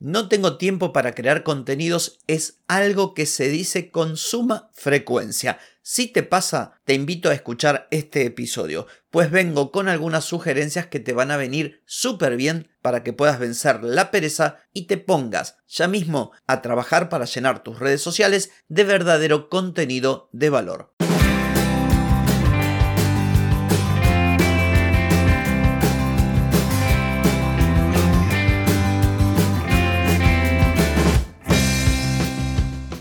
No tengo tiempo para crear contenidos es algo que se dice con suma frecuencia. Si te pasa, te invito a escuchar este episodio, pues vengo con algunas sugerencias que te van a venir súper bien para que puedas vencer la pereza y te pongas ya mismo a trabajar para llenar tus redes sociales de verdadero contenido de valor.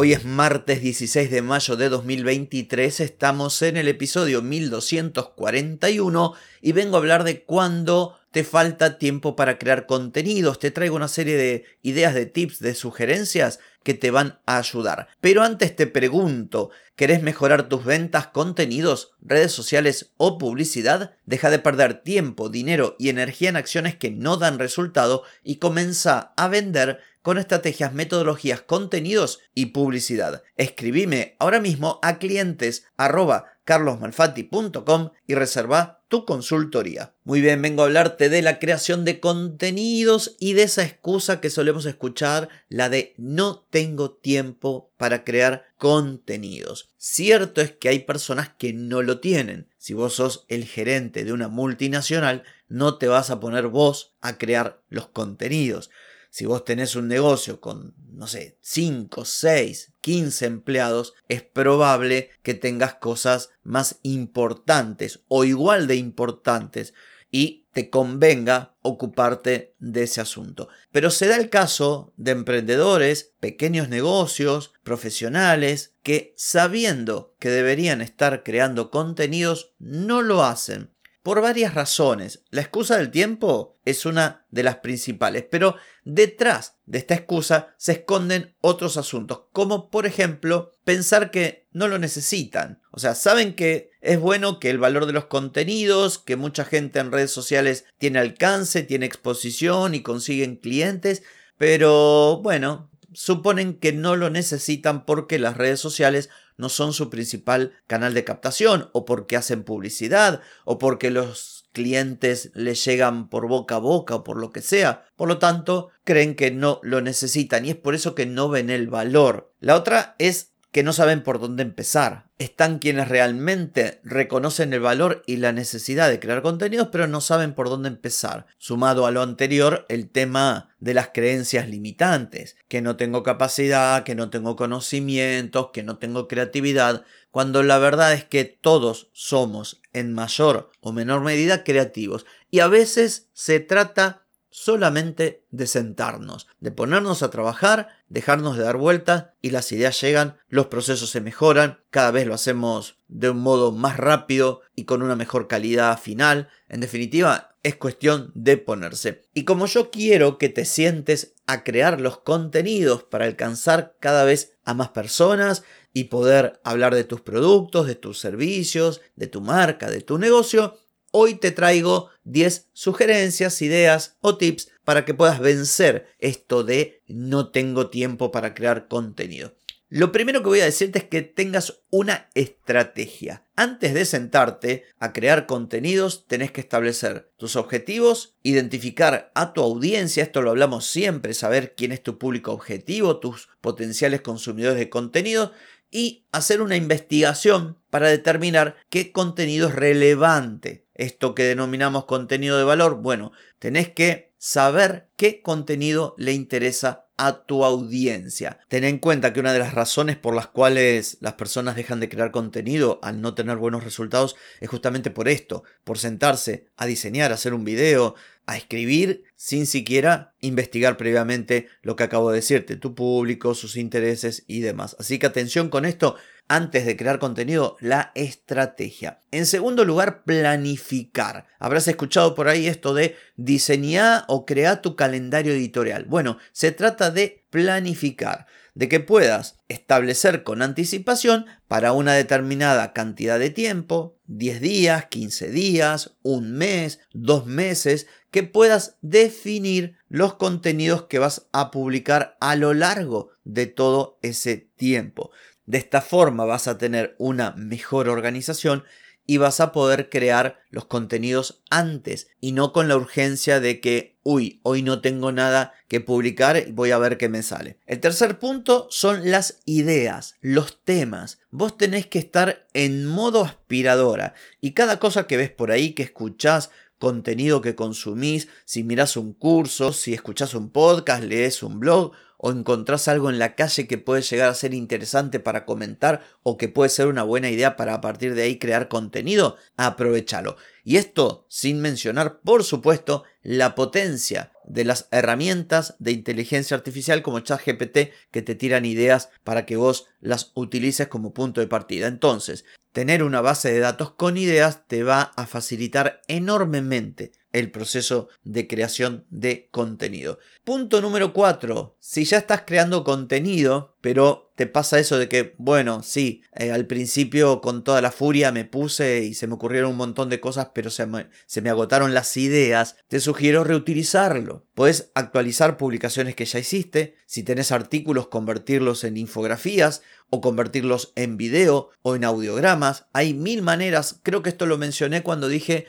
Hoy es martes 16 de mayo de 2023, estamos en el episodio 1241 y vengo a hablar de cuándo te falta tiempo para crear contenidos. Te traigo una serie de ideas, de tips, de sugerencias que te van a ayudar. Pero antes te pregunto, ¿querés mejorar tus ventas, contenidos, redes sociales o publicidad? Deja de perder tiempo, dinero y energía en acciones que no dan resultado y comienza a vender con estrategias, metodologías, contenidos y publicidad. Escribime ahora mismo a clientes carlosmalfatti.com y reserva tu consultoría. Muy bien, vengo a hablarte de la creación de contenidos y de esa excusa que solemos escuchar, la de no tengo tiempo para crear contenidos. Cierto es que hay personas que no lo tienen. Si vos sos el gerente de una multinacional, no te vas a poner vos a crear los contenidos. Si vos tenés un negocio con, no sé, 5, 6, 15 empleados, es probable que tengas cosas más importantes o igual de importantes y te convenga ocuparte de ese asunto. Pero se da el caso de emprendedores, pequeños negocios, profesionales, que sabiendo que deberían estar creando contenidos, no lo hacen por varias razones. La excusa del tiempo es una de las principales, pero detrás de esta excusa se esconden otros asuntos, como por ejemplo pensar que no lo necesitan. O sea, saben que es bueno que el valor de los contenidos, que mucha gente en redes sociales tiene alcance, tiene exposición y consiguen clientes, pero bueno, suponen que no lo necesitan porque las redes sociales no son su principal canal de captación o porque hacen publicidad o porque los clientes les llegan por boca a boca o por lo que sea. Por lo tanto, creen que no lo necesitan y es por eso que no ven el valor. La otra es que no saben por dónde empezar. Están quienes realmente reconocen el valor y la necesidad de crear contenidos, pero no saben por dónde empezar. Sumado a lo anterior, el tema de las creencias limitantes, que no tengo capacidad, que no tengo conocimientos, que no tengo creatividad, cuando la verdad es que todos somos en mayor o menor medida creativos y a veces se trata solamente de sentarnos, de ponernos a trabajar, dejarnos de dar vueltas y las ideas llegan, los procesos se mejoran, cada vez lo hacemos de un modo más rápido y con una mejor calidad final. En definitiva, es cuestión de ponerse. Y como yo quiero que te sientes a crear los contenidos para alcanzar cada vez a más personas y poder hablar de tus productos, de tus servicios, de tu marca, de tu negocio, Hoy te traigo 10 sugerencias, ideas o tips para que puedas vencer esto de no tengo tiempo para crear contenido. Lo primero que voy a decirte es que tengas una estrategia. Antes de sentarte a crear contenidos, tenés que establecer tus objetivos, identificar a tu audiencia, esto lo hablamos siempre, saber quién es tu público objetivo, tus potenciales consumidores de contenido y hacer una investigación para determinar qué contenido es relevante esto que denominamos contenido de valor, bueno, tenés que saber qué contenido le interesa a tu audiencia. Ten en cuenta que una de las razones por las cuales las personas dejan de crear contenido al no tener buenos resultados es justamente por esto, por sentarse a diseñar, a hacer un video, a escribir sin siquiera investigar previamente lo que acabo de decirte, tu público, sus intereses y demás. Así que atención con esto, antes de crear contenido, la estrategia. En segundo lugar, planificar. Habrás escuchado por ahí esto de diseñar o crear tu calendario editorial. Bueno, se trata de planificar de que puedas establecer con anticipación para una determinada cantidad de tiempo, 10 días, 15 días, un mes, dos meses, que puedas definir los contenidos que vas a publicar a lo largo de todo ese tiempo. De esta forma vas a tener una mejor organización y vas a poder crear los contenidos antes y no con la urgencia de que, uy, hoy no tengo nada que publicar, voy a ver qué me sale. El tercer punto son las ideas, los temas. Vos tenés que estar en modo aspiradora y cada cosa que ves por ahí, que escuchás, contenido que consumís, si mirás un curso, si escuchás un podcast, lees un blog o encontrás algo en la calle que puede llegar a ser interesante para comentar o que puede ser una buena idea para a partir de ahí crear contenido, aprovechalo. Y esto sin mencionar, por supuesto, la potencia de las herramientas de inteligencia artificial como ChatGPT que te tiran ideas para que vos las utilices como punto de partida. Entonces, tener una base de datos con ideas te va a facilitar enormemente el proceso de creación de contenido. Punto número 4. Si ya estás creando contenido, pero te pasa eso de que, bueno, sí, eh, al principio con toda la furia me puse y se me ocurrieron un montón de cosas, pero se me, se me agotaron las ideas, te sugiero reutilizarlo. Puedes actualizar publicaciones que ya hiciste, si tenés artículos, convertirlos en infografías o convertirlos en video o en audiogramas. Hay mil maneras, creo que esto lo mencioné cuando dije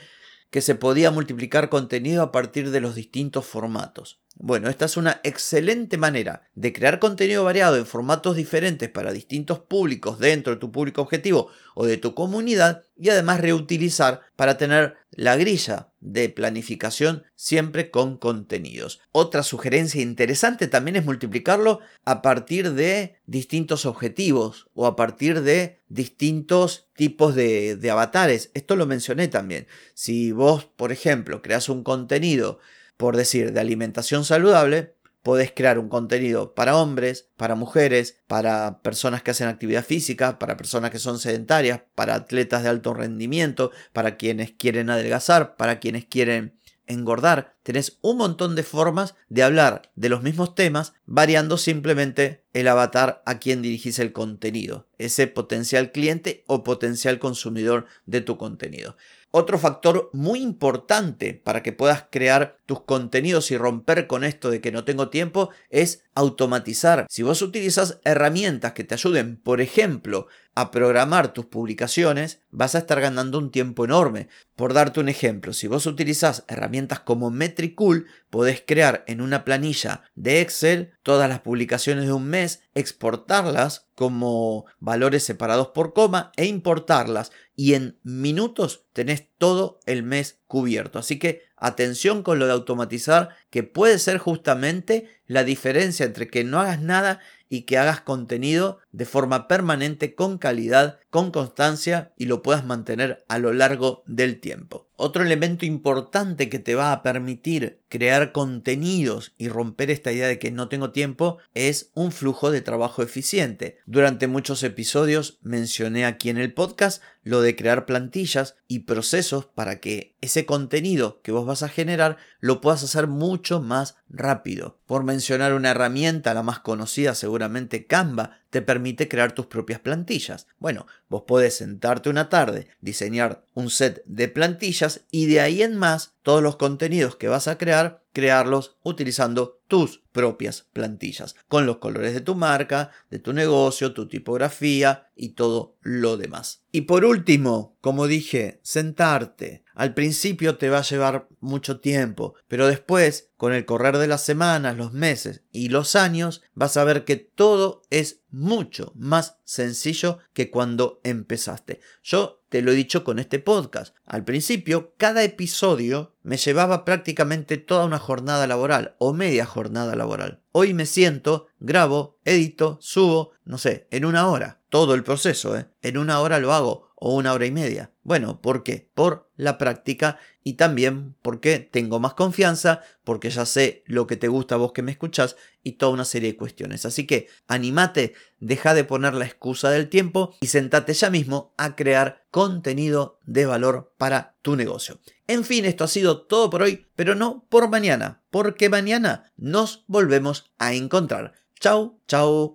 que se podía multiplicar contenido a partir de los distintos formatos. Bueno, esta es una excelente manera de crear contenido variado en formatos diferentes para distintos públicos dentro de tu público objetivo o de tu comunidad y además reutilizar para tener la grilla de planificación siempre con contenidos. Otra sugerencia interesante también es multiplicarlo a partir de distintos objetivos o a partir de distintos tipos de, avatares. Esto lo mencioné también. Si vos, por ejemplo, creas un contenido por decir, de alimentación saludable, podés crear un contenido para hombres, para mujeres, para personas que hacen actividad física, para personas que son sedentarias, para atletas de alto rendimiento, para quienes quieren adelgazar, para quienes quieren engordar. Tenés un montón de formas de hablar de los mismos temas, variando simplemente el avatar a quien dirigís el contenido, ese potencial cliente o potencial consumidor de tu contenido. Otro factor muy importante para que puedas crear tus contenidos y romper con esto de que no tengo tiempo es automatizar. Si vos utilizas herramientas que te ayuden, por ejemplo, a programar tus publicaciones, vas a estar ganando un tiempo enorme. Por darte un ejemplo, si vos utilizas herramientas como Metricool, podés crear en una planilla de Excel todas las publicaciones de un mes, exportarlas como valores separados por coma e importarlas y en minutos tenés todo el mes cubierto. Así que atención con lo de automatizar, que puede ser justamente la diferencia entre que no hagas nada y que hagas contenido de forma permanente, con calidad, con constancia y lo puedas mantener a lo largo del tiempo. Otro elemento importante que te va a permitir crear contenidos y romper esta idea de que no tengo tiempo es un flujo de trabajo eficiente. Durante muchos episodios mencioné aquí en el podcast lo de crear plantillas y procesos para que ese contenido que vos vas a generar lo puedas hacer mucho más rápido. Por mencionar una herramienta, la más conocida seguramente Canva, te permite crear tus propias plantillas. Bueno, vos podés sentarte una tarde, diseñar un set de plantillas y de ahí en más todos los contenidos que vas a crear, crearlos utilizando tus propias plantillas, con los colores de tu marca, de tu negocio, tu tipografía y todo lo demás. Y por último, como dije, sentarte. Al principio te va a llevar mucho tiempo, pero después, con el correr de las semanas, los meses y los años, vas a ver que todo es mucho más sencillo que cuando empezaste. Yo te lo he dicho con este podcast. Al principio, cada episodio me llevaba prácticamente toda una jornada laboral o media jornada laboral. Hoy me siento, grabo, edito, subo, no sé, en una hora. Todo el proceso, ¿eh? En una hora lo hago o una hora y media. Bueno, ¿por qué? Por la práctica y también porque tengo más confianza, porque ya sé lo que te gusta a vos que me escuchás y toda una serie de cuestiones. Así que animate, deja de poner la excusa del tiempo y sentate ya mismo a crear contenido de valor para tu negocio. En fin, esto ha sido todo por hoy, pero no por mañana, porque mañana nos volvemos a encontrar. Chau, chau.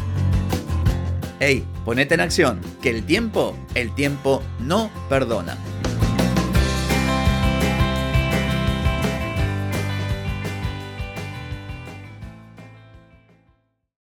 Hey, ponete en acción, que el tiempo, el tiempo no perdona.